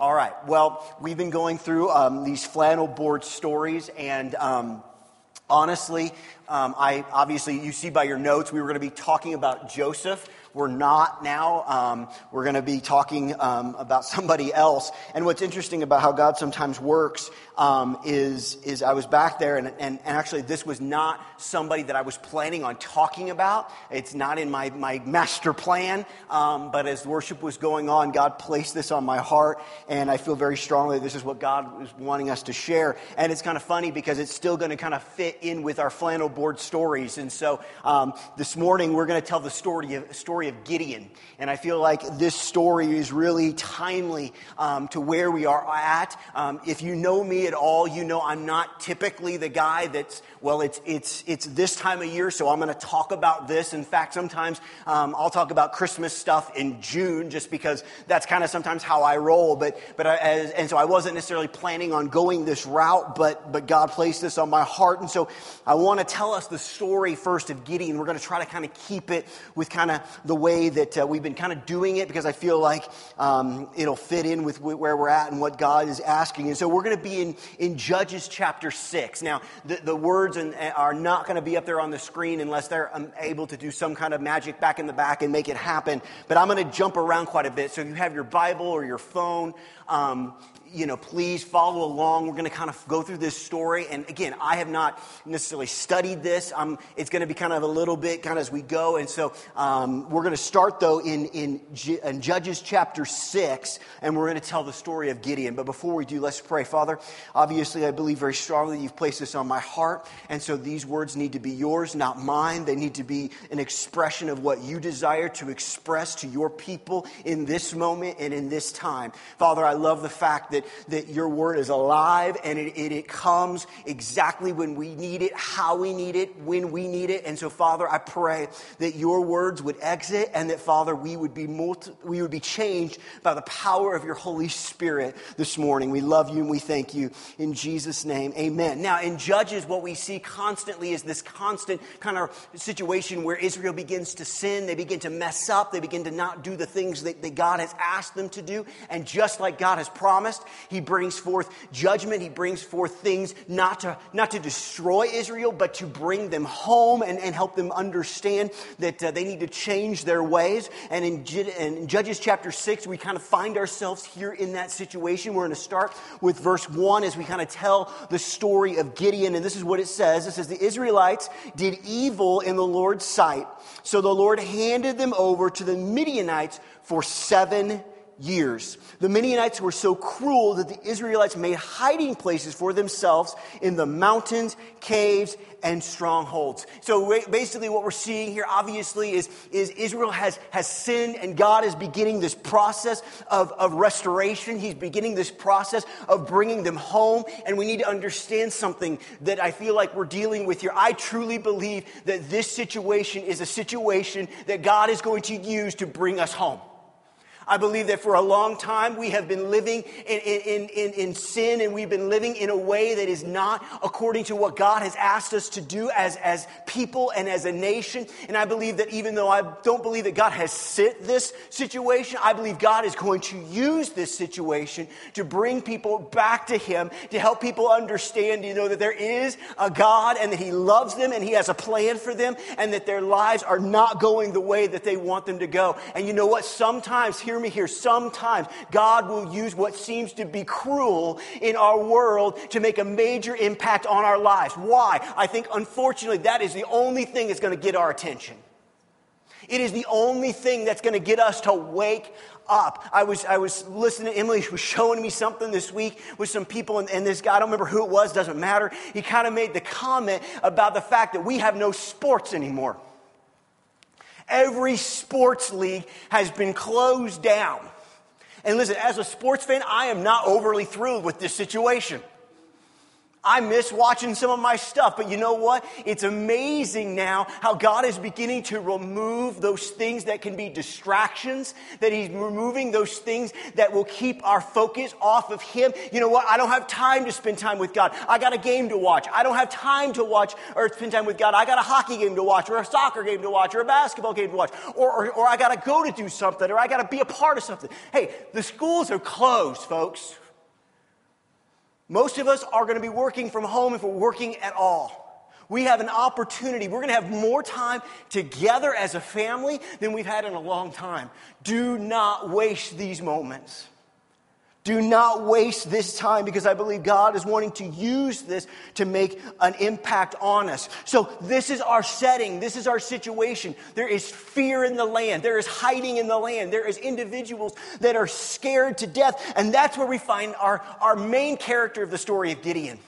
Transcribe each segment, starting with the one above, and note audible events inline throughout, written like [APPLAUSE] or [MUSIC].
All right. Well, we've been going through um, these flannel board stories, and um, honestly, um, I obviously you see by your notes we were going to be talking about Joseph. We're not now. Um, we're going to be talking um, about [LAUGHS] somebody else. And what's interesting about how God sometimes works um, is, is I was back there, and, and, and actually, this was not somebody that I was planning on talking about. It's not in my, my master plan. Um, but as worship was going on, God placed this on my heart, and I feel very strongly this is what God was wanting us to share. And it's kind of funny because it's still going to kind of fit in with our flannel board stories. And so um, this morning, we're going to tell the story of, story of Gideon. And I feel like this story is really timely um, to where we are at. Um, if you know me at all, you know I'm not typically the guy that's, well, it's, it's, it's this time of year, so I'm going to talk about this. In fact, sometimes um, I'll talk about Christmas stuff in June just because that's kind of sometimes how I roll. But, but I, as, and so I wasn't necessarily planning on going this route, but, but God placed this on my heart. And so I want to tell us the story first of Gideon. We're going to try to kind of keep it with kind of the way that uh, we've been kind of doing it because I feel like um, it'll fit in with where we're at and what God is asking. And so we're going to be in, in Judges chapter 6. Now, the, the words and, are not going to be up there on the screen unless they're um, able to do some kind of magic back in the back and make it happen. But I'm going to jump around quite a bit. So if you have your Bible or your phone, um, you know, please follow along. We're going to kind of go through this story. And again, I have not necessarily studied this. Um, it's going to be kind of a little bit kind of as we go. And so um, we're going to start, though, in, in, in Judges chapter 6, and we're going to tell the story of Gideon. But before we do, let's pray. Father, obviously, I believe very strongly you've placed this on my heart. And so these words need to be yours, not mine. They need to be an expression of what you desire to express to your people in this moment and in this time. Father, I love the fact that that, your word is alive and it, it, it comes exactly when we need it, how we need it, when we need it. And so, Father, I pray that your words would exit and that, Father, we would be, multi, we would be changed by the power of your Holy Spirit this morning. We love you and we thank you in Jesus' name. Amen. Now, in Judges, what we see constantly is this constant kind of situation where Israel begins to sin, they begin to mess up, they begin to not do the things that, that God has asked them to do. And just like God has promised, he brings forth judgment. He brings forth things not to, not to destroy Israel, but to bring them home and, and help them understand that uh, they need to change their ways. And in, in Judges chapter 6, we kind of find ourselves here in that situation. We're going to start with verse 1 as we kind of tell the story of Gideon. And this is what it says it says, The Israelites did evil in the Lord's sight. So the Lord handed them over to the Midianites for seven years. The Midianites were so cruel that the Israelites made hiding places for themselves in the mountains, caves, and strongholds. So basically what we're seeing here obviously is, is Israel has, has sinned and God is beginning this process of, of restoration. He's beginning this process of bringing them home. And we need to understand something that I feel like we're dealing with here. I truly believe that this situation is a situation that God is going to use to bring us home. I believe that for a long time we have been living in, in, in, in, sin and we've been living in a way that is not according to what God has asked us to do as, as people and as a nation. And I believe that even though I don't believe that God has set this situation, I believe God is going to use this situation to bring people back to Him, to help people understand, you know, that there is a God and that He loves them and He has a plan for them and that their lives are not going the way that they want them to go. And you know what? Sometimes here hear me here, sometimes God will use what seems to be cruel in our world to make a major impact on our lives. Why? I think unfortunately that is the only thing that's going to get our attention. It is the only thing that's going to get us to wake up. I was, I was listening, to Emily was showing me something this week with some people, and, and this guy, I don't remember who it was, doesn't matter. He kind of made the comment about the fact that we have no sports anymore. Every sports league has been closed down. And listen, as a sports fan, I am not overly thrilled with this situation. I miss watching some of my stuff, but you know what? It's amazing now how God is beginning to remove those things that can be distractions, that He's removing those things that will keep our focus off of Him. You know what? I don't have time to spend time with God. I got a game to watch. I don't have time to watch or spend time with God. I got a hockey game to watch, or a soccer game to watch, or a basketball game to watch, or, or, or I got to go to do something, or I got to be a part of something. Hey, the schools are closed, folks. Most of us are going to be working from home if we're working at all. We have an opportunity. We're going to have more time together as a family than we've had in a long time. Do not waste these moments. Do not waste this time because I believe God is wanting to use this to make an impact on us. So, this is our setting. This is our situation. There is fear in the land. There is hiding in the land. There is individuals that are scared to death. And that's where we find our, our main character of the story of Gideon.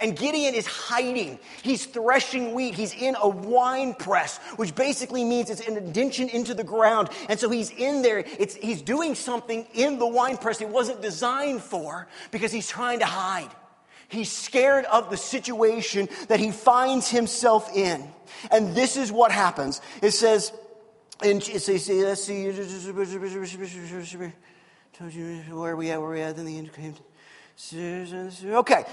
And Gideon is hiding. He's threshing wheat. He's in a wine press, which basically means it's an indention into the ground. And so he's in there. It's, he's doing something in the wine press it wasn't designed for because he's trying to hide. He's scared of the situation that he finds himself in. And this is what happens. It says, and let's see, where are we at? Where are we at? Then the end came. Okay,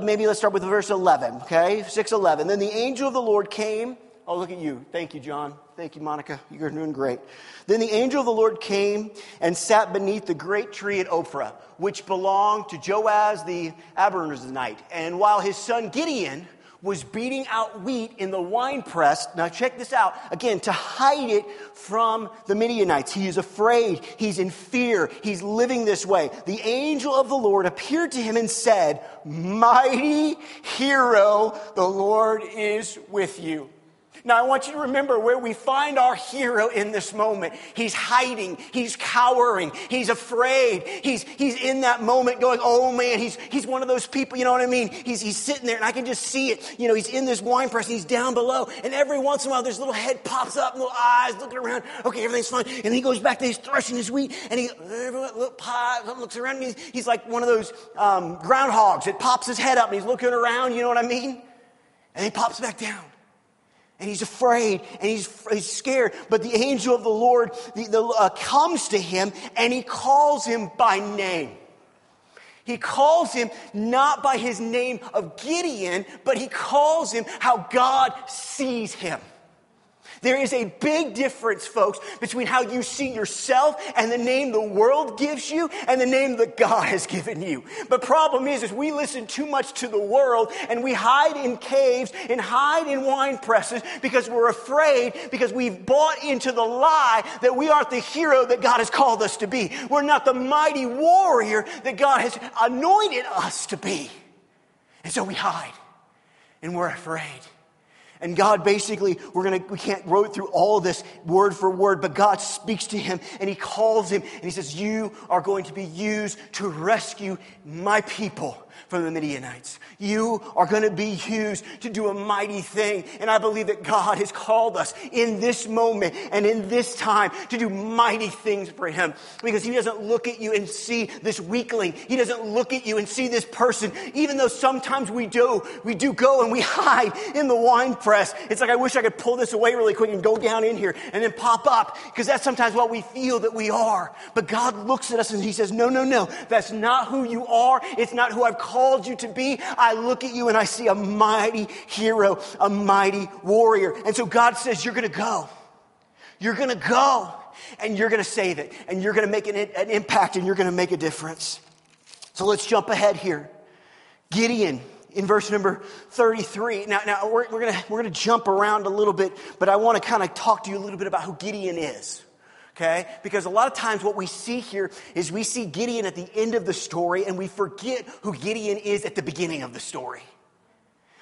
maybe let's start with verse 11, okay? 611. Then the angel of the Lord came. Oh, look at you. Thank you, John. Thank you, Monica. You're doing great. Then the angel of the Lord came and sat beneath the great tree at Ophrah, which belonged to Joash the Abiezrite. And while his son Gideon was beating out wheat in the wine press. Now, check this out again to hide it from the Midianites. He is afraid, he's in fear, he's living this way. The angel of the Lord appeared to him and said, Mighty hero, the Lord is with you. Now, I want you to remember where we find our hero in this moment. He's hiding. He's cowering. He's afraid. He's, he's in that moment going, oh man, he's, he's one of those people, you know what I mean? He's, he's sitting there and I can just see it. You know, he's in this wine press and he's down below. And every once in a while, this little head pops up, and little eyes looking around. Okay, everything's fine. And he goes back to his threshing his wheat and he looks around and he's, like one of those um, groundhogs that pops his head up and he's looking around, you know what I mean? And he pops back down and he's afraid and he's, he's scared. But the angel of the Lord the, the, uh, comes to him and he calls him by name. He calls him not by his name of Gideon, but he calls him how God sees him. There is a big difference, folks, between how you see yourself and the name the world gives you and the name that God has given you. But problem is, is we listen too much to the world and we hide in caves and hide in wine presses because we're afraid because we've bought into the lie that we aren't the hero that God has called us to be. We're not the mighty warrior that God has anointed us to be. And so we hide and we're afraid. And God basically, we're gonna, we can't go through all this word for word, but God speaks to him and he calls him and he says, You are going to be used to rescue my people from the Midianites. You are going to be used to do a mighty thing. And I believe that God has called us in this moment and in this time to do mighty things for Him because He doesn't look at you and see this weakling. He doesn't look at you and see this person, even though sometimes we do. We do go and we [LAUGHS] hide in the wine press. It's like, I wish I could pull this away really quick and go down in here and then pop up because that's sometimes what we feel that we are. But God looks at us and He says, No, no, no, that's not who you are. It's not who I've called you to be, I look at you and I see a mighty hero, a mighty warrior. And so God says, You're going to go. You're going to go and you're going to save it and you're going to make an, an impact and you're going to make a difference. So let's jump ahead here. Gideon in verse number 33. Now, now we're, we're going we're gonna jump around a little bit, but I want to kind of talk to you a little bit about who Gideon is okay? Because a lot of times what we see here is we see Gideon at the end of the story and we forget who Gideon is at the beginning of the story.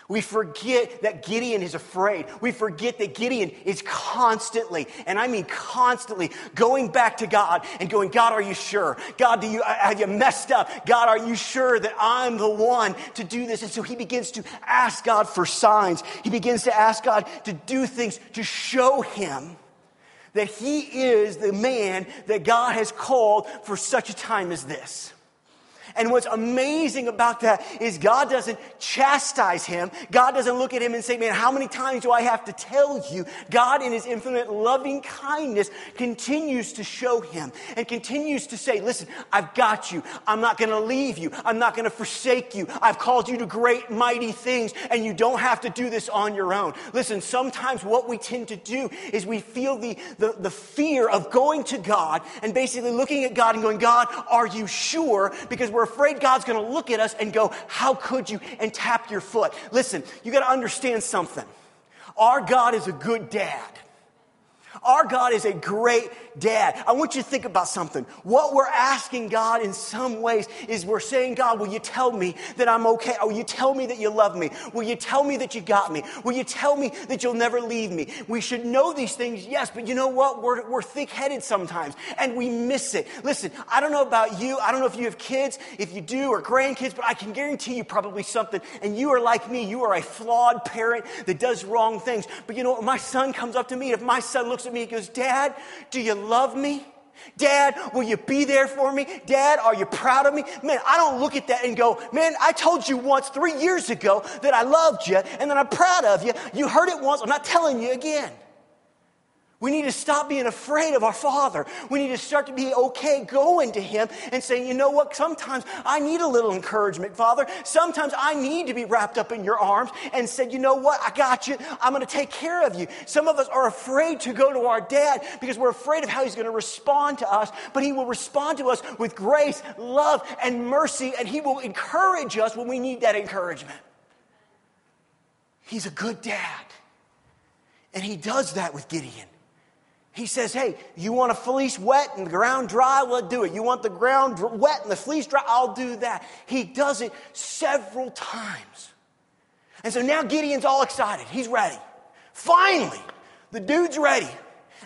We forget that Gideon is afraid. We forget that Gideon is constantly, and I mean constantly, going back to God and going, God, are you sure? God, do you, uh, have you messed up? God, are you sure that I'm the one to do this? And so he begins to ask God for signs. He begins to ask God to do things to show him that he is the man that God has called for such a time as this. And what's amazing about that is God doesn't chastise him. God doesn't look at him and say, Man, how many times do I have to tell you? God, in his infinite loving kindness, continues to show him and continues to say, Listen, I've got you. I'm not going to leave you. I'm not going to forsake you. I've called you to great, mighty things, and you don't have to do this on your own. Listen, sometimes what we tend to do is we feel the, the, the fear of going to God and basically looking at God and going, God, are you sure? Because we're afraid God's going to look at us and go, How could you? and tap your foot. Listen, you got to understand something. Our God is a good dad. Our God is a great dad. I want you to think about something. What we're asking God in some ways is we're saying, God, will you tell me that I'm okay? Will you tell me that you love me? Will you tell me that you got me? Will you tell me that you'll never leave me? We should know these things, yes, but you know what? We're, we're thick headed sometimes and we miss it. Listen, I don't know about you. I don't know if you have kids, if you do, or grandkids, but I can guarantee you probably something. And you are like me. You are a flawed parent that does wrong things. But you know what? My son comes up to me. And if my son looks at me and goes, Dad, do you love me? Dad, will you be there for me? Dad, are you proud of me? Man, I don't look at that and go, man, I told you once three years ago that I loved you and that I'm proud of you. You heard it once, I'm not telling you again. We need to stop being afraid of our Father. We need to start to be okay going to Him and saying, you know what, sometimes I need a little encouragement, Father. Sometimes I need to be wrapped up in your arms and said, you know what, I got you. I'm going to take care of you. Some of us are afraid to go to our dad because we're afraid of how He's going to respond to us, but He will respond to us with grace, love, and mercy, and He will encourage us when we need that encouragement. He's a good dad. And He does that with Gideon. He says, Hey, you want a fleece wet and the ground dry? Well, do it. You want the ground wet and the fleece dry? I'll do that. He does it several times. And so now Gideon's all excited. He's ready. Finally, the dude's ready.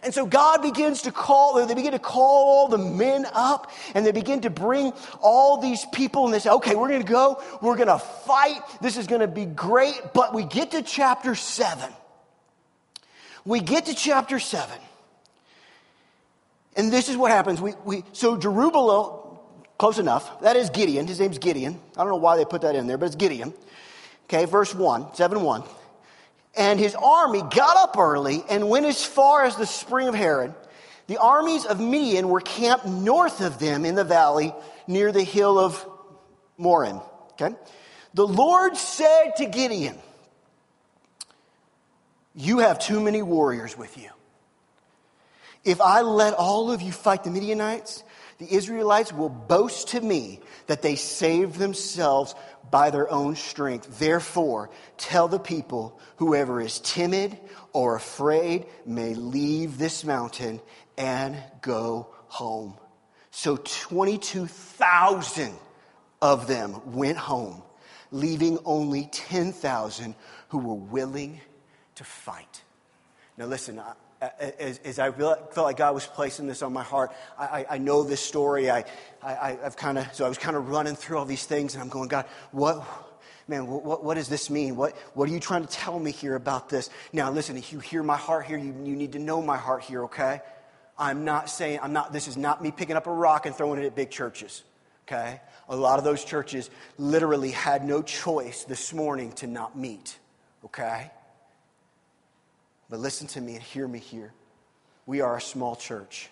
And so God begins to call, they begin to call all the men up and they begin to bring all these people and they say, okay, we're going to go. We're going to fight. This is going to be great. But we get to chapter seven. We get to chapter seven. And this is what happens. We, we, so Jerubbaal, close enough. That is Gideon. His name's Gideon. I don't know why they put that in there, but it's Gideon. Okay, verse 1, 7 1. And his army got up early and went as far as the spring of Harod. The armies of Midian were camped north of them in the valley near the hill of Morin. Okay? The Lord said to Gideon, You have too many warriors with you. If I let all of you fight the Midianites, the Israelites will boast to me that they saved themselves by their own strength. Therefore, tell the people whoever is timid or afraid may leave this mountain and go home. So 22,000 of them went home, leaving only 10,000 who were willing to fight. Now, listen, as, as, I felt like God was placing this on my heart, I, I know this story. I, I, have kind of, so I was kind of running through all these things, and I'm going, God, what, man, what, what, does this mean? What, what are you trying to tell me here about this? Now, listen, if you hear my heart here, you, you need to know my heart here, okay? I'm not saying, I'm not, this is not me picking up a rock and throwing it at big churches, okay? A lot of those churches literally had no choice this morning to not meet, okay? But listen to me and hear me here. We are a small church.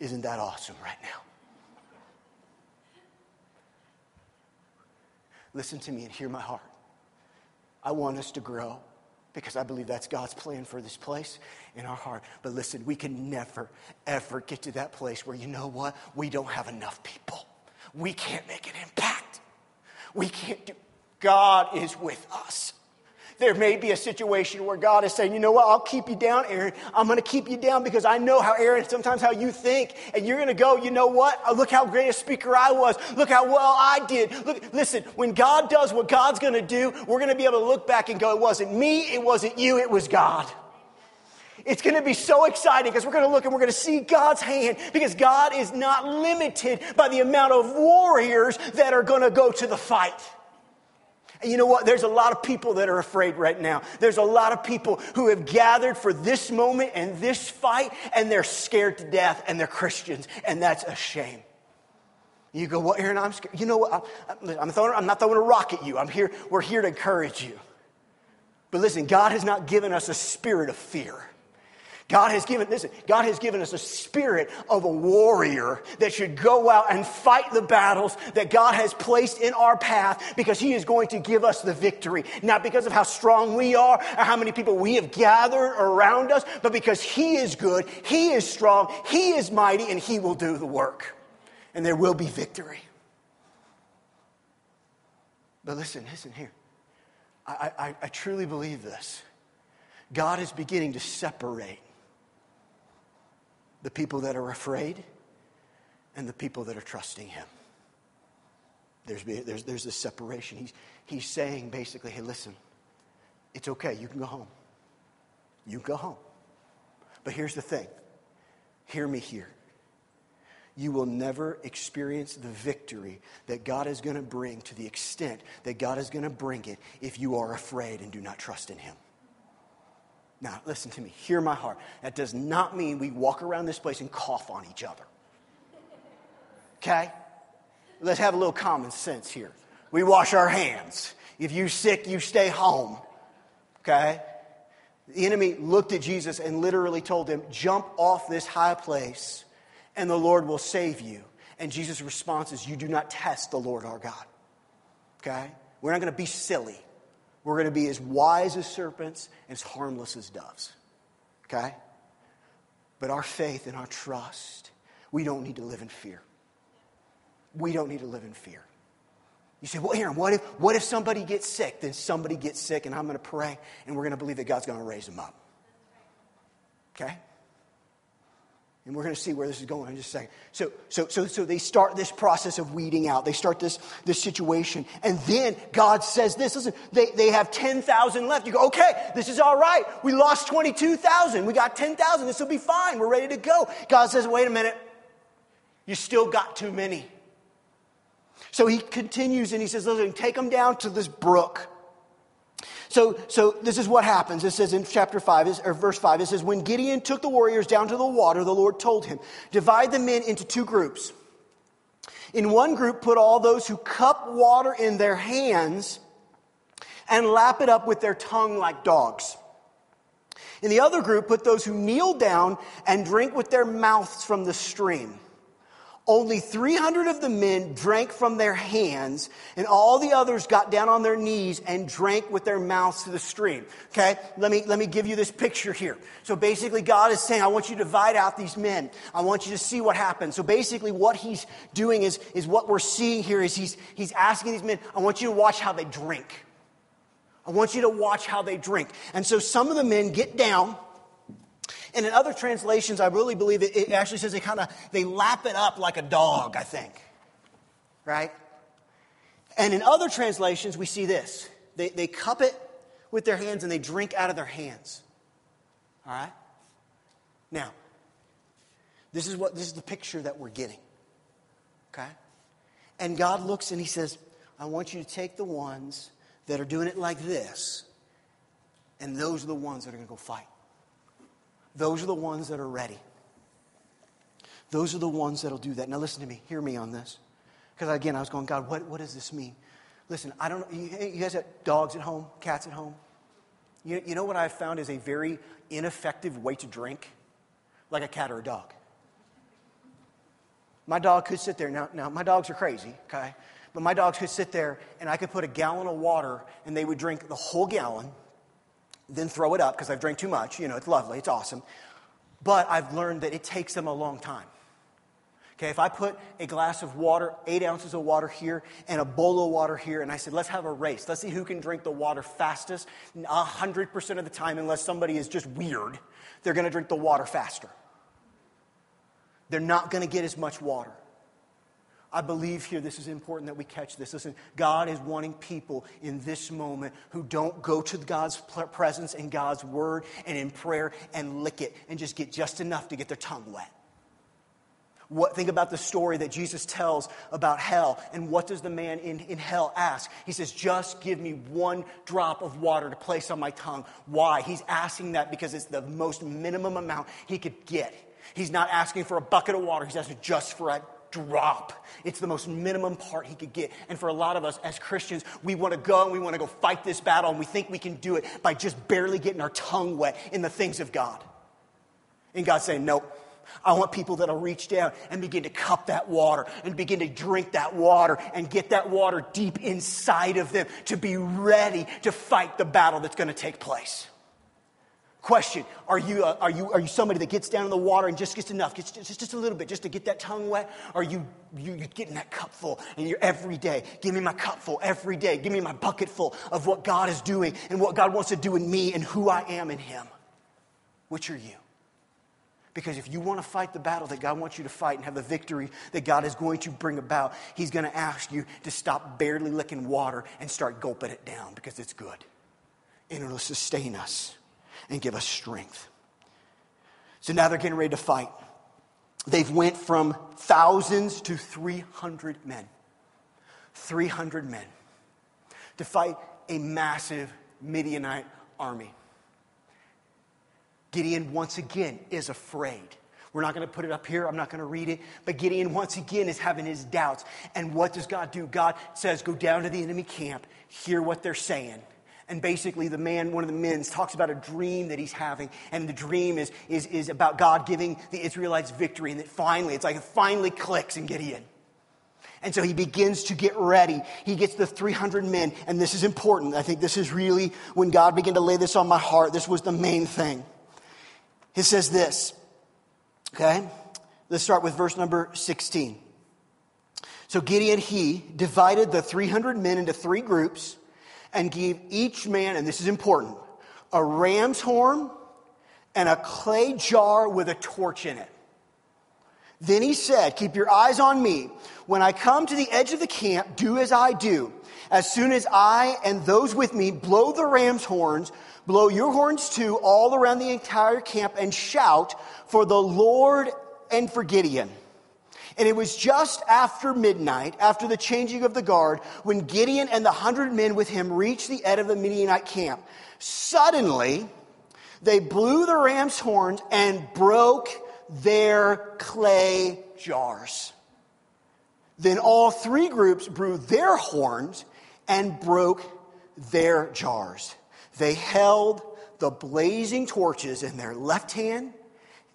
Isn't that awesome right now? Listen to me and hear my heart. I want us to grow because I believe that's God's plan for this place in our heart. But listen, we can never, ever get to that place where you know what? We don't have enough people. We can't make an impact. We can't do. God is with us. There may be a situation where God is saying, you know what, I'll keep you down, Aaron. I'm going to keep you down because I know how, Aaron, sometimes how you think. And you're going to go, you know what, uh, look how great a speaker I was. Look how well I did. Look, listen, when God does what God's going to do, we're going to be able to look back and go, it wasn't me, it wasn't you, it was God. It's going to be so exciting because we're going to look and we're going to see God's hand because God is not limited by the amount of warriors that are going to go to the fight. You know what? There's a lot of people that are afraid right now. There's a lot of people who have gathered for this moment and this fight, and they're scared to death, and they're Christians, and that's a shame. You go, well, Aaron, I'm scared. You know what? I'm, I'm, throwing, I'm not throwing a rock at you. I'm here, we're here to encourage you. But listen, God has not given us a spirit of fear. God has given, listen, God has given us a spirit of a warrior that should go out and fight the battles that God has placed in our path because He is going to give us the victory. Not because of how strong we are or how many people we have gathered around us, but because He is good, He is strong, He is mighty, and He will do the work. And there will be victory. But listen, listen here. I, I, I truly believe this. God is beginning to separate the people that are afraid and the people that are trusting Him. There's, there's, there's this separation. He's, he's saying basically, hey, listen, it's okay. You can go home. You go home. But here's the thing hear me here. You will never experience the victory that God is going to bring to the extent that God is going to bring it if you are afraid and do not trust in Him. Now, listen to me. Hear my heart. That does not mean we walk around this place and cough on each other. Okay? Let's have a little common sense here. We wash our hands. If you're sick, you stay home. Okay? The enemy looked at Jesus and literally told him, Jump off this high place and the Lord will save you. And Jesus' response is, You do not test the Lord our God. Okay? We're not going to be silly. We're going to be as wise as serpents, and as harmless as doves. Okay? But our faith and our trust, we don't need to live in fear. We don't need to live in fear. You say, well, Aaron, what if, what if somebody gets sick? Then somebody gets sick, and I'm going to pray, and we're going to believe that God's going to raise them up. Okay? And we're going to see where this is going in just a second. So, so, so, so they start this process of weeding out. They start this, this situation. And then God says this. Listen, they, they have 10,000 left. You go, okay, this is all right. We lost 22,000. We got 10,000. This will be fine. We're ready to go. God says, wait a minute. You still got too many. So he continues and he says, listen, take them down to this brook. So, so this is what happens. It says in chapter 5, or verse 5, it says, When Gideon took the warriors down to the water, the Lord told him, Divide the men into two groups. In one group, put all those who cup water in their hands and lap it up with their tongue like dogs. In the other group, put those who kneel down and drink with their mouths from the stream. Only 300 of the men drank from their hands, and all the others got down on their knees and drank with their mouths to the stream. Okay? Let me, let me give you this picture here. So basically, God is saying, I want you to divide out these men. I want you to see what happens. So basically, what he's doing is, is what we're seeing here is he's, he's asking these men, I want you to watch how they drink. I want you to watch how they drink. And so some of the men get down and in other translations, I really believe it, it actually says they kind of they lap it up like a dog, I think. Right? And in other translations, we see this. They, they cup it with their hands and they drink out of their hands. All right? Now, this is what this is the picture that we're getting. Okay? And God looks and he says, I want you to take the ones that are doing it like this, and those are the ones that are going to go fight. Those are the ones that are ready. Those are the ones that'll do that. Now, listen to me. Hear me on this. Because again, I was going, God, what, what does this mean? Listen, I don't know. You, you guys have dogs at home, cats at home? You, you know what I've found is a very ineffective way to drink? Like a cat or a dog. My dog could sit there. Now, now, my dogs are crazy, okay? But my dogs could sit there and I could put a gallon of water and they would drink the whole gallon then throw it up because I've drank too much. You know, it's lovely, it's awesome. But I've learned that it takes them a long time. Okay, if I put a glass of water, eight ounces of water here, and a bowl of water here, and I said, let's have a race. Let's see who can drink the water fastest. 100% of the time, unless somebody is just weird, they're going to drink the water faster. They're not going to get as much water. I believe here this is important that we catch this. Listen, God is wanting people in this moment who don't go to God's presence and God's word and in prayer and lick it and just get just enough to get their tongue wet. What, think about the story that Jesus tells about hell. And what does the man in, in hell ask? He says, Just give me one drop of water to place on my tongue. Why? He's asking that because it's the most minimum amount he could get. He's not asking for a bucket of water, he's asking just for a drop. It's the most minimum part he could get. And for a lot of us as Christians, we want to go and we want to go fight this battle, and we think we can do it by just barely getting our tongue wet in the things of God. And God's saying, Nope. I want people that'll reach down and begin to cup that water and begin to drink that water and get that water deep inside of them to be ready to fight the battle that's going to take place. Question Are you, uh, are, you, are you somebody that gets down in the water and just gets enough, gets just, just a little bit, just to get that tongue wet? Or are you, you, you're getting that cup full and you're every day, give me my cup full every day, give me my bucket full of what God is doing and what God wants to do in me and who I am in Him? Which are you? Because if you want to fight the battle that God wants you to fight and have the victory that God is going to bring about, He's going to ask you to stop barely licking water and start gulping it down because it's good. And it'll sustain us and give us strength. So now they're getting ready to fight. They've went from thousands to 300 men. 300 men to fight a massive Midianite army. Gideon once again is afraid. We're not going to put it up here. I'm not going to read it. But Gideon once again is having his doubts. And what does God do? God says, Go down to the enemy camp, hear what they're saying. And basically, the man, one of the men, talks about a dream that he's having. And the dream is, is, is about God giving the Israelites victory. And that finally, it's like it finally clicks in Gideon. And so he begins to get ready. He gets the 300 men. And this is important. I think this is really when God began to lay this on my heart. This was the main thing. He says this, okay? Let's start with verse number 16. So Gideon, he divided the 300 men into three groups and gave each man, and this is important, a ram's horn and a clay jar with a torch in it. Then he said, Keep your eyes on me. When I come to the edge of the camp, do as I do. As soon as I and those with me blow the ram's horns, blow your horns too all around the entire camp and shout for the Lord and for Gideon. And it was just after midnight, after the changing of the guard, when Gideon and the hundred men with him reached the edge of the Midianite camp. Suddenly, they blew the ram's horns and broke their clay jars. Then all three groups blew their horns and broke their jars. They held the blazing torches in their left hand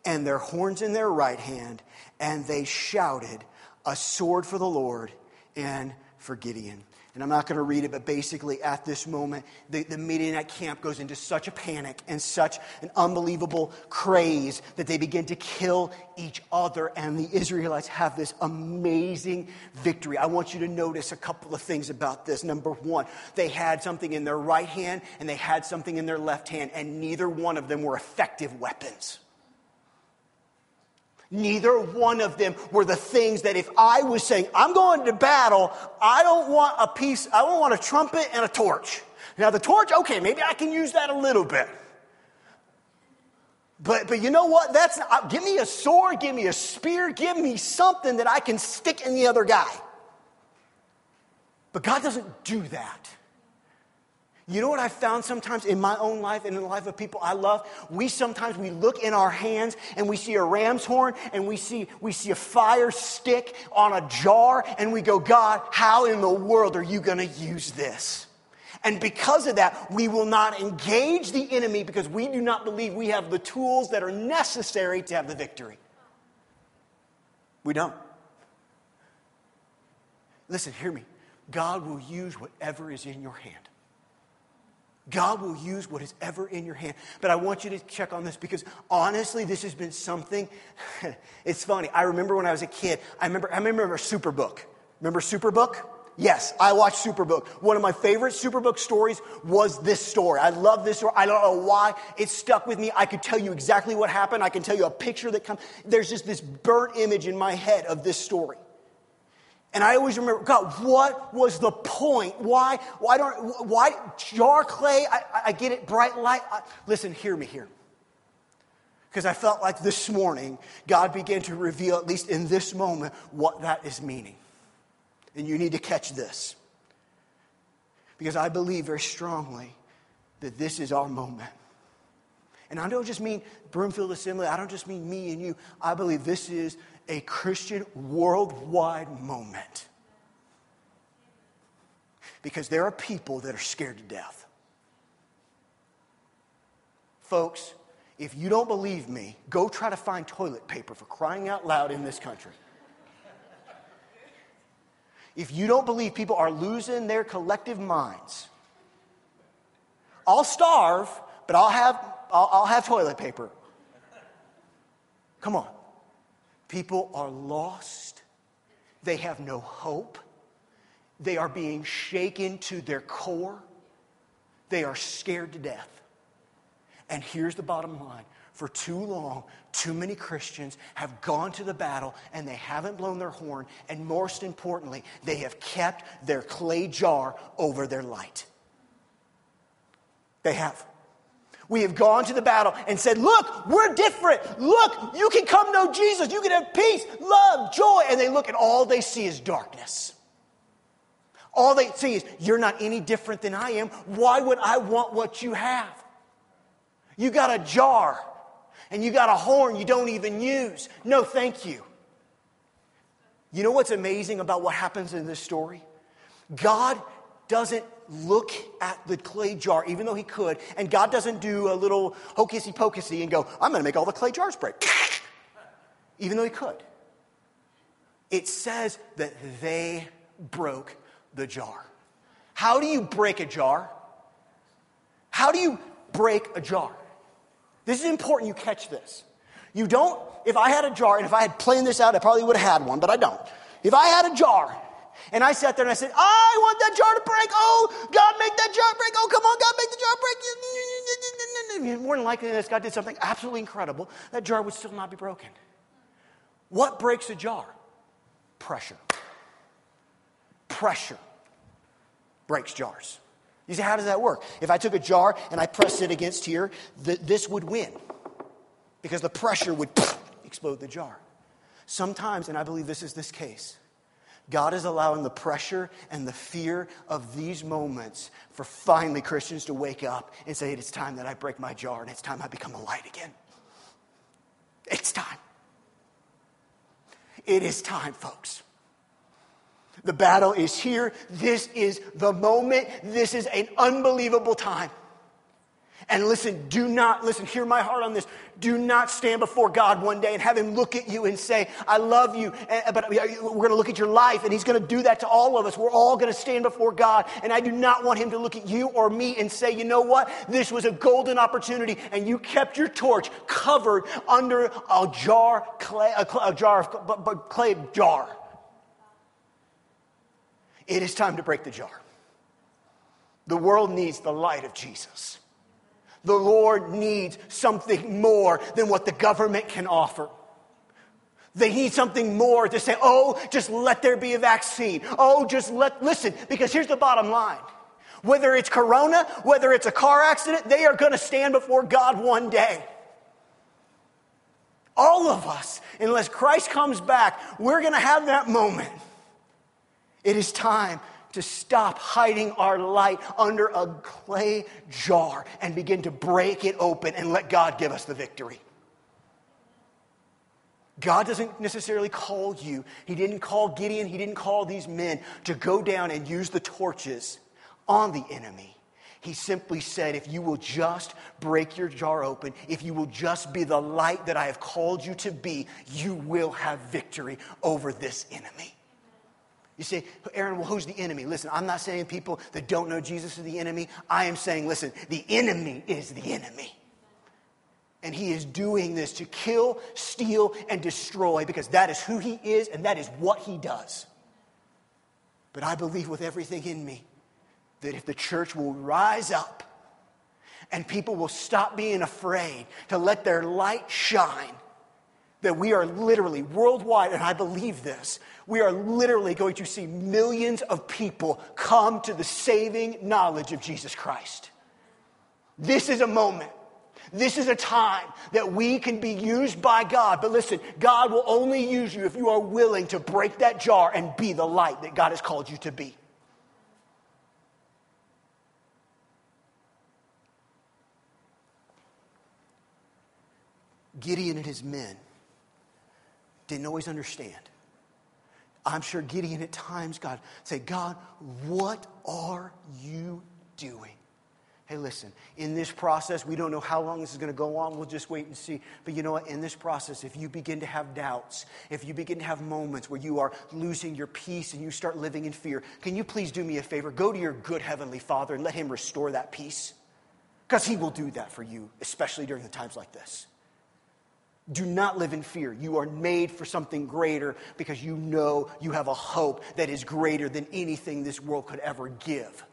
and their horns in their right hand, and they shouted, A sword for the Lord and for Gideon. And I'm not going to read it, but basically at this moment, the, the Midianite camp goes into such a panic and such an unbelievable craze that they begin to kill each other, and the Israelites have this amazing victory. I want you to notice a couple of things about this. Number one, they had something in their right hand and they had something in their left hand, and neither one of them were effective weapons. Neither one of them were the things that if I was saying, I'm going to battle, I don't want a piece, I don't want a trumpet and a torch. Now, the torch, okay, maybe I can use that a little bit. But, but you know what? That's not, uh, give me a sword, give me a spear, give me something that I can stick in the other guy. But God doesn't do that. You know what I found sometimes in my own life and in the life of people I love? We sometimes we look in our hands and we see a ram's horn and we see we see a fire stick on a jar and we go, God, how in the world are you going to use this? And because of that, we will not engage the enemy because we do not believe we have the tools that are necessary to have the victory. We don't. Listen, hear me. God will use whatever is in your hand. God will use what is ever in your hand. But I want you to check on this because honestly, this has been something. [LAUGHS] it's funny. I remember when I was a kid, I remember, I remember Superbook. Remember Superbook? Yes, I watched Superbook. One of my favorite Superbook stories was this story. I love this story. I don't know why it stuck with me. I could tell you exactly what happened. I can tell you a picture that comes. There's just this burnt image in my head of this story. And I always remember, God, what was the point? Why, why don't, why, jar clay, I, I get it, bright light. I, listen, hear me here. Because I felt like this morning, God began to reveal, at least in this moment, what that is meaning. And you need to catch this. Because I believe very strongly that this is our moment. And I don't just mean Broomfield Assembly, I don't just mean me and you. I believe this is a Christian worldwide moment. Because there are people that are scared to death. Folks, if you don't believe me, go try to find toilet paper for crying out loud in this country. If you don't believe people are losing their collective minds, I'll starve, but I'll have, I'll, I'll have toilet paper. Come on. People are lost. They have no hope. They are being shaken to their core. They are scared to death. And here's the bottom line for too long, too many Christians have gone to the battle and they haven't blown their horn. And most importantly, they have kept their clay jar over their light. They have. We have gone to the battle and said, Look, we're different. Look, you can come know Jesus. You can have peace, love, joy. And they look and all they see is darkness. All they see is, You're not any different than I am. Why would I want what you have? You got a jar and you got a horn you don't even use. No, thank you. You know what's amazing about what happens in this story? God doesn't look at the clay jar, even though he could, and God doesn't do a little hokey pokey and go, I'm going to make all the clay jars break, [LAUGHS] even though he could. It says that they broke the jar. How do you break a jar? How do you break a jar? This is important you catch this. You don't, if I had a jar, and if I had planned this out, I probably would have had one, but I don't. If I had a jar, and I sat there and I said, I want that jar to break. Oh, God, make that jar break. Oh, come on, God, make the jar break. [LAUGHS] More than likely, this God did something absolutely incredible. That jar would still not be broken. What breaks a jar? Pressure. Pressure breaks jars. You say, how does that work? If I took a jar and I pressed it against here, th- this would win because the pressure would [LAUGHS] explode the jar. Sometimes, and I believe this is this case, God is allowing the pressure and the fear of these moments for finally Christians to wake up and say, It's time that I break my jar and it's time I become a light again. It's time. It is time, folks. The battle is here. This is the moment. This is an unbelievable time. And listen, do not, listen, hear my heart on this. Do not stand before God one day and have Him look at you and say, I love you, eh, eh, but uh, we're going to look at your life. And He's going to do that to all of us. We're all going to stand before God. And I do not want Him to look at you or me and say, you know what? This was a golden opportunity, and you kept your torch covered under a jar, clay, a, a jar of clay jar. It is time to break the jar. The world needs the light of Jesus. The Lord needs something more than what the government can offer. They need something more to say, oh, just let there be a vaccine. Oh, just let, listen, because here's the bottom line. Whether it's corona, whether it's a car accident, they are going to stand before God one day. All of us, unless Christ comes back, we're going to have that moment. It is time to stop hiding our light under a clay jar and begin to break it open and let God give us the victory. God doesn't necessarily call you. He didn't call Gideon, he didn't call these men to go down and use the torches on the enemy. He simply said, if you will just break your jar open, if you will just be the light that I have called you to be, you will have victory over this enemy. You say, Aaron, well, who's the enemy? Listen, I'm not saying people that don't know Jesus are the enemy. I am saying, listen, the enemy is the enemy. And he is doing this to kill, steal, and destroy because that is who he is and that is what he does. But I believe with everything in me that if the church will rise up and people will stop being afraid to let their light shine, that we are literally worldwide, and I believe this, we are literally going to see millions of people come to the saving knowledge of Jesus Christ. This is a moment. This is a time that we can be used by God. But listen, God will only use you if you are willing to break that jar and be the light that God has called you to be. Gideon and his men didn't always understand. I'm sure Gideon at times, God, say, God, what are you doing? Hey, listen, in this process, we don't know how long this is going to go on. We'll just wait and see. But you know what? In this process, if you begin to have doubts, if you begin to have moments where you are losing your peace and you start living in fear, can you please do me a favor? Go to your good Heavenly Father and let Him restore that peace. Because He will do that for you, especially during the times like this. Do not live in fear. You are made for something greater because you know you have a hope that is greater than anything this world could ever give.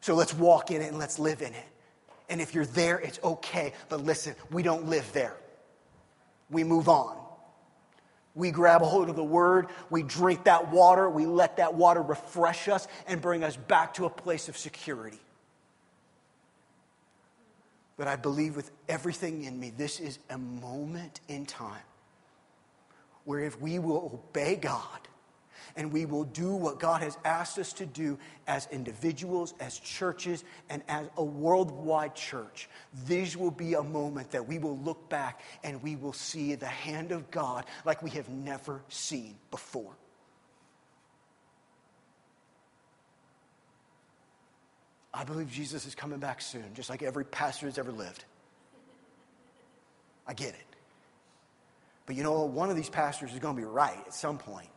So let's walk in it and let's live in it. And if you're there, it's okay. But listen, we don't live there. We move on. We grab a hold of the word, we drink that water, we let that water refresh us and bring us back to a place of security. But I believe with everything in me, this is a moment in time where if we will obey God, and we will do what God has asked us to do as individuals, as churches, and as a worldwide church. This will be a moment that we will look back and we will see the hand of God like we have never seen before. I believe Jesus is coming back soon, just like every pastor has ever lived. I get it. But you know, what? one of these pastors is going to be right at some point.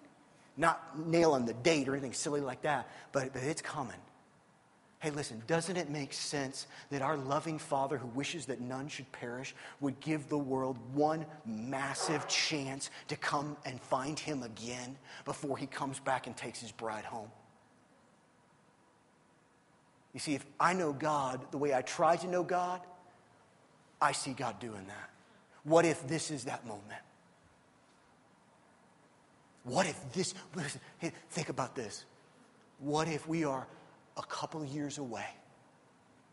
Not nailing the date or anything silly like that, but, but it's coming. Hey, listen, doesn't it make sense that our loving Father who wishes that none should perish would give the world one massive chance to come and find him again before he comes back and takes his bride home? You see, if I know God the way I try to know God, I see God doing that. What if this is that moment? What if this, listen, think about this. What if we are a couple years away,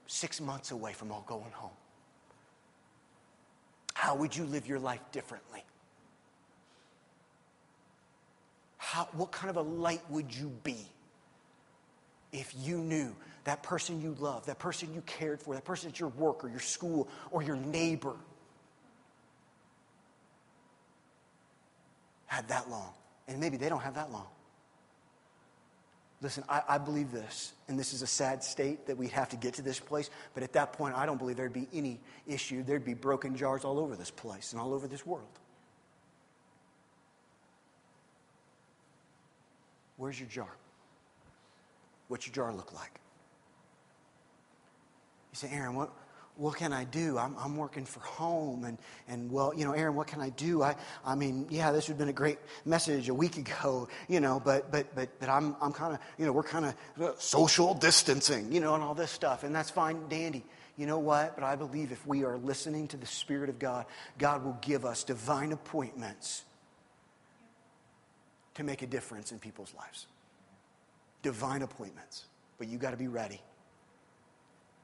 six months away from all going home? How would you live your life differently? How, what kind of a light would you be if you knew that person you love, that person you cared for, that person at your work or your school or your neighbor had that long? And maybe they don't have that long. Listen, I, I, believe this, and this is a sad state that we'd have to get to this place, but at that point, I don't believe there'd be any issue. There'd be broken jars all over this place and all over this world. Where's your jar? What's your jar look like? You say, Aaron, what, what can I do? I'm, I'm working for home. And, and, well, you know, Aaron, what can I do? I, I mean, yeah, this would have been a great message a week ago, you know, but, but, but, but I'm, I'm kind of, you know, we're kind of uh, social distancing, you know, and all this stuff. And that's fine, dandy. You know what? But I believe if we are listening to the Spirit of God, God will give us divine appointments to make a difference in people's lives. Divine appointments. But you got to be ready.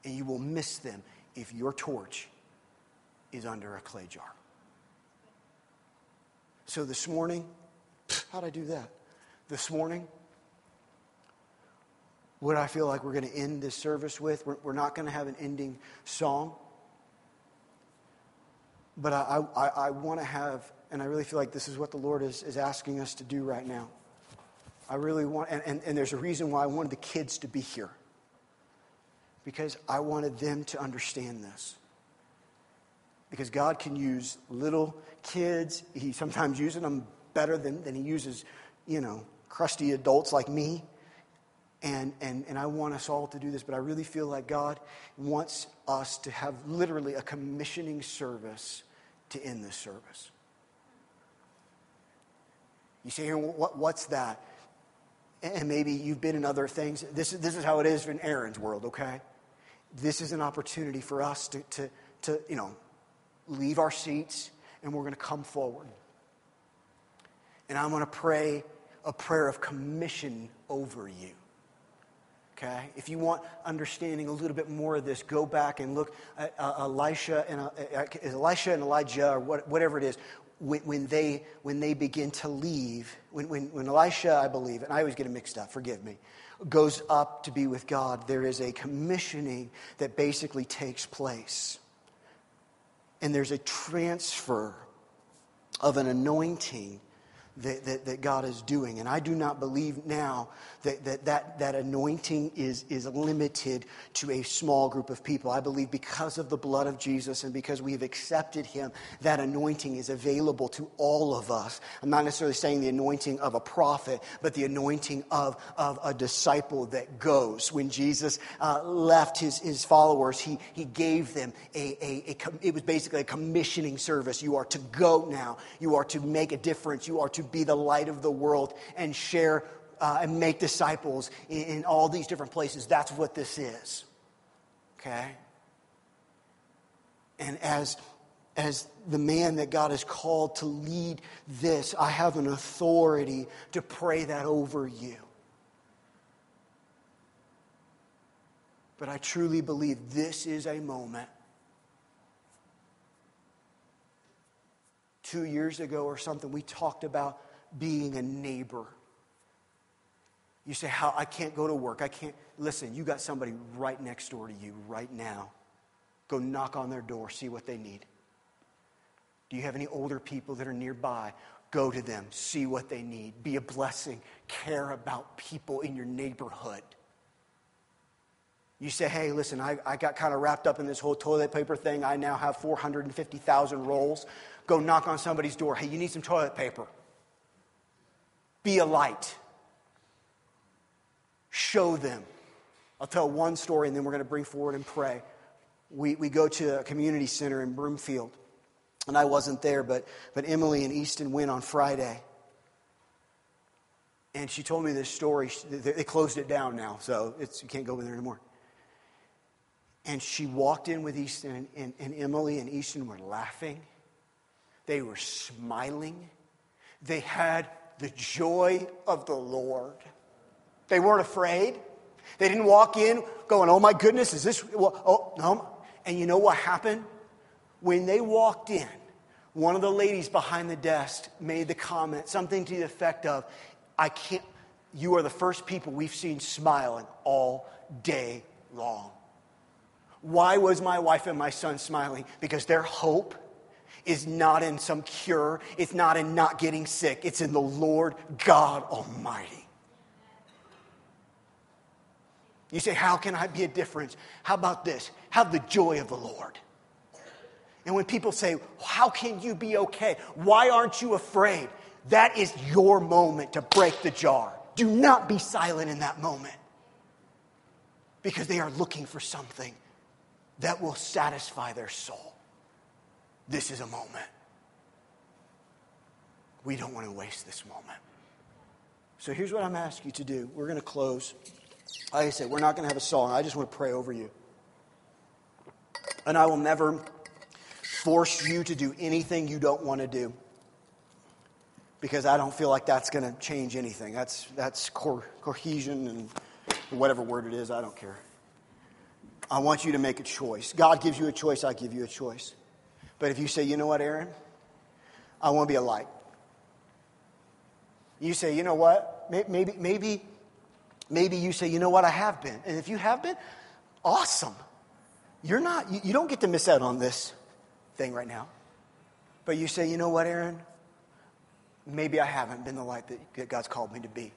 And you will miss them if your torch is under a clay jar. So this morning, how'd I do that? This morning, what I feel like we're going to end this service with, we're, we're not going to have an ending song. But I, I, I want to have, and I really feel like this is what the Lord is, is asking us to do right now. I really want, and, and, and there's a reason why I wanted the kids to be here because I wanted them to understand this. Because God can use little kids, He sometimes uses them better than, than He uses, you know, crusty adults like me. And, and, and I want us all to do this, but I really feel like God wants us to have literally a commissioning service to end this service. You say, what, what's that? And maybe you've been in other things. This, this is how it is in Aaron's world, okay? this is an opportunity for us to, to, to you know, leave our seats and we're going to come forward. And I'm going to pray a prayer of commission over you. Okay? If you want understanding a little bit more of this, go back and look at uh, Elisha and uh, uh Elisha and Elijah, or what, whatever it is, when, when, they, when they begin to leave, when, when, when Elisha, I believe, and I always get it mixed up, forgive me, goes up to be with God, there is a commissioning that basically takes place. And there's a transfer of an anointing that, that, that, God is doing. And I do not believe now that that, that, that anointing is, is limited to a small group of people. I believe because of the blood of Jesus and because we have accepted him, that anointing is available to all of us. I'm not necessarily saying the anointing of a prophet, but the anointing of, of a disciple that goes. When Jesus uh, left his, his followers, he, he gave them a, a, a, it was basically a commissioning service. You are to go now. You are to make a difference. You are to be the light of the world and share uh, and make disciples in, in all these different places. That's what this is. Okay? And as as the man that God has called to lead this, I have an authority to pray that over you. But I truly believe this is a moment two years ago or something, we talked about being a neighbor. You say, How I can't go to work. I can't. Listen, you got somebody right next door to you right now. Go knock on their door, see what they need. Do you have any older people that are nearby? Go to them, see what they need. Be a blessing. Care about people in your neighborhood. You say, hey, listen, I, I got kind of wrapped up in this whole toilet paper thing. I now have 450,000 rolls go knock on somebody's door. Hey, you need some toilet paper. Be a light. Show them. I'll tell one story and then we're going to bring forward and pray. We, we go to a community center in Broomfield. And I wasn't there, but, but Emily and Easton went on Friday. And she told me this story. They closed it down now, so it's, you can't go in there anymore. And she walked in with Easton, and, and, and Emily and Easton were laughing they were smiling. They had the joy of the Lord. They weren't afraid. They didn't walk in going, oh my goodness, is this, well, oh, no. And you know what happened? When they walked in, one of the ladies behind the desk made the comment, something to the effect of, I can't, you are the first people we've seen smiling all day long. Why was my wife and my son smiling? Because their hope is not in some cure, it's not in not getting sick, it's in the Lord God Almighty. You say, How can I be a difference? How about this? Have the joy of the Lord. And when people say, How can you be okay? Why aren't you afraid? That is your moment to break the jar. Do not be silent in that moment because they are looking for something that will satisfy their soul. This is a moment. We don't want to waste this moment. So here's what I'm asking you to do. We're going to close. Like I said, we're not going to have a song. I just want to pray over you. And I will never force you to do anything you don't want to do because I don't feel like that's going to change anything. That's, that's co- cohesion and whatever word it is, I don't care. I want you to make a choice. God gives you a choice, I give you a choice. But if you say, you know what, Aaron? I want to be a light. You say, you know what? Maybe, maybe, maybe you say, you know what, I have been. And if you have been, awesome. You're not, you, you don't get to miss out on this thing right now. But you say, you know what, Aaron? Maybe I haven't been the light that God's called me to be.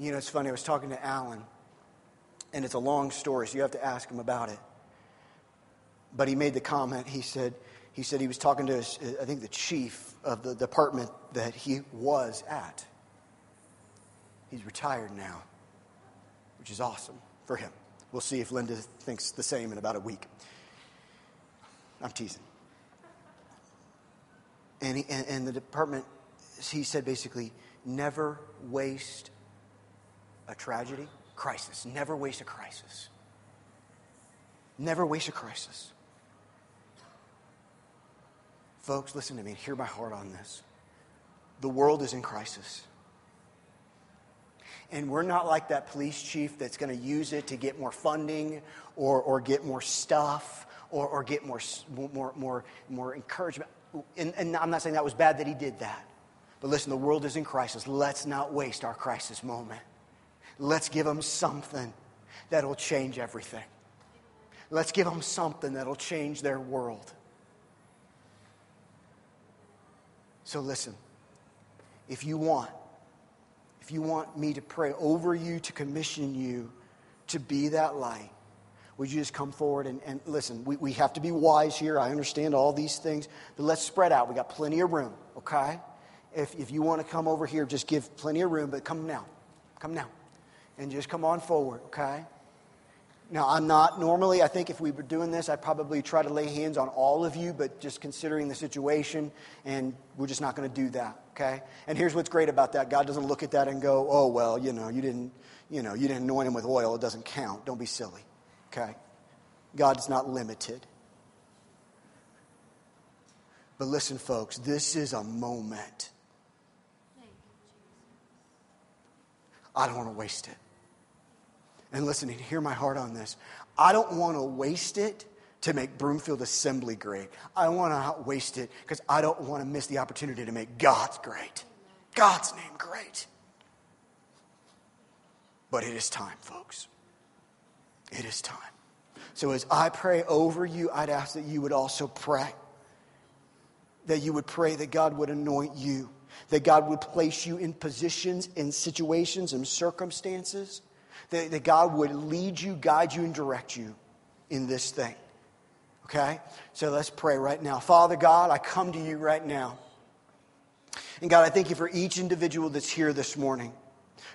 You know, it's funny, I was talking to Alan, and it's a long story, so you have to ask him about it. But he made the comment, he said, he said he was talking to, his, I think, the chief of the department that he was at. He's retired now, which is awesome for him. We'll see if Linda thinks the same in about a week. I'm teasing. And, he, and, and the department, he said basically, never waste a tragedy, crisis. Never waste a crisis. Never waste a crisis. Folks, listen to me. Hear my heart on this. The world is in crisis. And we're not like that police chief that's going to use it to get more funding or, or get more stuff or, or get more, more, more, more encouragement. And, and I'm not saying that was bad that he did that. But listen, the world is in crisis. Let's not waste our crisis moment. Let's give them something that'll change everything. Let's give them something that'll change their world. So listen, if you want, if you want me to pray over you, to commission you to be that light, would you just come forward and, and listen? We, we have to be wise here. I understand all these things, but let's spread out. We got plenty of room, okay? If, if you want to come over here, just give plenty of room, but come now. Come now. And just come on forward, okay? Now, I'm not normally, I think if we were doing this, I'd probably try to lay hands on all of you, but just considering the situation, and we're just not going to do that, okay? And here's what's great about that God doesn't look at that and go, oh, well, you know, you didn't, you know, you didn't anoint him with oil, it doesn't count. Don't be silly. Okay? God's not limited. But listen, folks, this is a moment. I don't want to waste it. And listen, and hear my heart on this. I don't want to waste it to make Broomfield Assembly great. I want to waste it because I don't want to miss the opportunity to make God's great. God's name great. But it is time, folks. It is time. So as I pray over you, I'd ask that you would also pray. That you would pray that God would anoint you, that God would place you in positions, in situations, and circumstances, that, that God would lead you, guide you, and direct you in this thing. Okay? So let's pray right now. Father God, I come to you right now. And God, I thank you for each individual that's here this morning.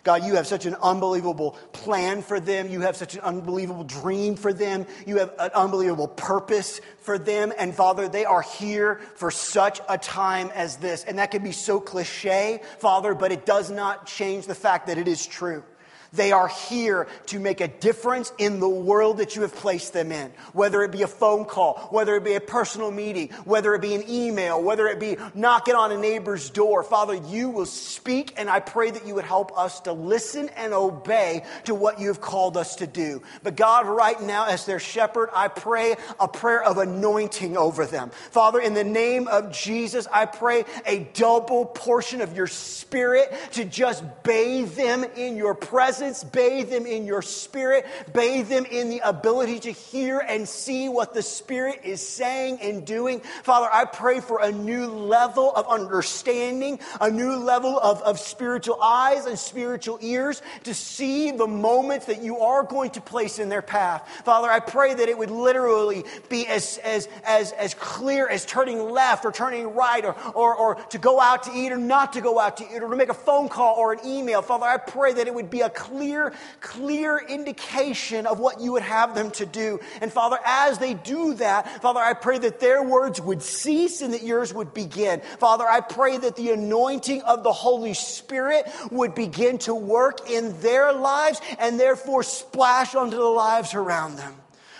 God, you have such an unbelievable plan for them. You have such an unbelievable dream for them. You have an unbelievable purpose for them. And Father, they are here for such a time as this. And that can be so cliche, Father, but it does not change the fact that it is true. They are here to make a difference in the world that you have placed them in. Whether it be a phone call, whether it be a personal meeting, whether it be an email, whether it be knocking on a neighbor's door. Father, you will speak, and I pray that you would help us to listen and obey to what you have called us to do. But God, right now, as their shepherd, I pray a prayer of anointing over them. Father, in the name of Jesus, I pray a double portion of your spirit to just bathe them in your presence presence, bathe them in your spirit, bathe them in the ability to hear and see what the Spirit is saying and doing. Father, I pray for a new level of understanding, a new level of, of spiritual eyes and spiritual ears to see the moments that you are going to place in their path. Father, I pray that it would literally be as, as, as, as clear as turning left or turning right or, or, or to go out to eat or not to go out to eat or to make a phone call or an email. Father, I pray that it would be a clear clear, indication of what you would have them to do. And Father, as they do that, Father, I pray that their words would cease and that yours would begin. Father, I pray that the anointing of the Holy Spirit would begin to work in their lives and therefore splash onto the lives around them.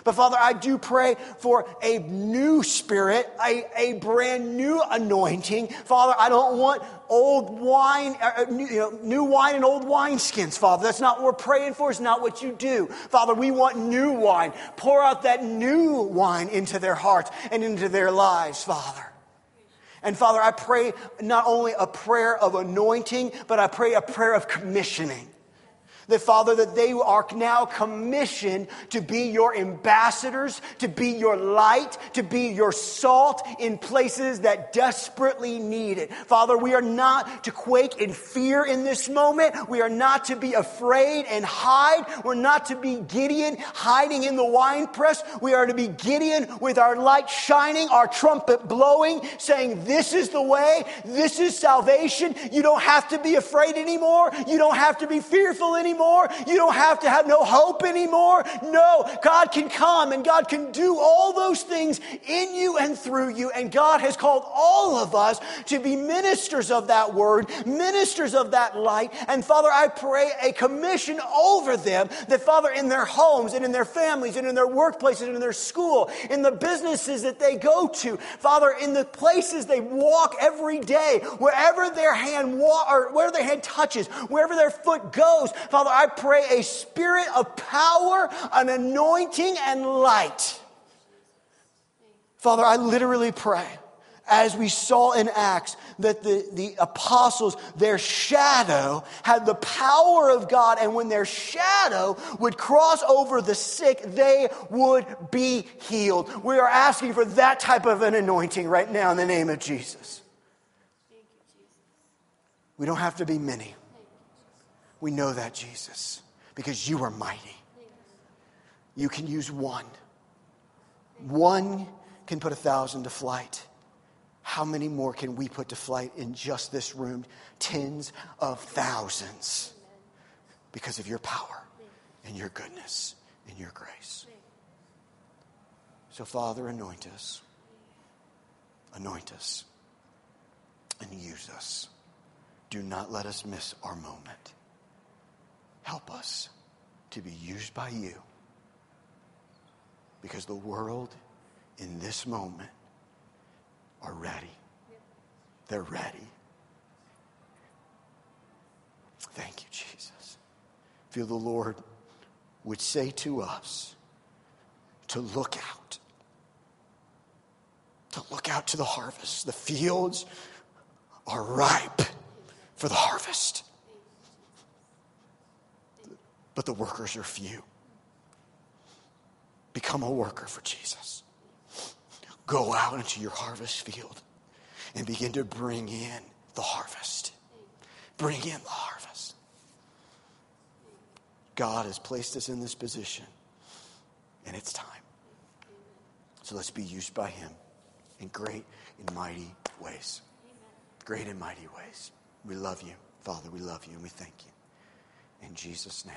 But Father, I do pray for a new spirit, a, a brand new anointing. Father, I don't want old wine, uh, uh, new, you know, new wine and old wineskins, Father. That's not what we're praying for. It's not what you do. Father, we want new wine. Pour out that new wine into their hearts and into their lives, Father. And Father, I pray not only a prayer of anointing, but I pray a prayer of commissioning. That, Father, that they are now commissioned to be your ambassadors, to be your light, to be your salt in places that desperately need it. Father, we are not to quake in fear in this moment. We are not to be afraid and hide. We're not to be Gideon hiding in the wine press. We are to be Gideon with our light shining, our trumpet blowing, saying, This is the way. This is salvation. You don't have to be afraid anymore. You don't have to be fearful anymore anymore. You don't have to have no hope anymore. No, God can come and God can do all those things in you and through you. And God has called all of us to be ministers of that word, ministers of that light. And Father, I pray a commission over them that, Father, in their homes and in their families and in their workplaces and in their school, in the businesses that they go to, Father, in the places they walk every day, wherever their hand wa- or wherever their hand touches, wherever their foot goes, Father, Father, I pray a spirit of power, an anointing, and light. Father, I literally pray, as we saw in Acts, that the, the apostles, their shadow had the power of God, and when their shadow would cross over the sick, they would be healed. We are asking for that type of an anointing right now in the name of Jesus. We don't have to be many. We know that, Jesus, because you are mighty. You can use one. One can put a thousand to flight. How many more can we put to flight in just this room? Tens of thousands because of your power and your goodness and your grace. So, Father, anoint us. Anoint us and use us. Do not let us miss our moment. Help us to be used by you because the world in this moment are ready. They're ready. Thank you, Jesus. Feel the Lord would say to us to look out. To look out to the harvest. The fields are ripe for the harvest. But the workers are few. Become a worker for Jesus. Go out into your harvest field and begin to bring in the harvest. Bring in the harvest. God has placed us in this position, and it's time. So let's be used by Him in great and mighty ways. Great and mighty ways. We love you, Father. We love you, and we thank you. In Jesus' name.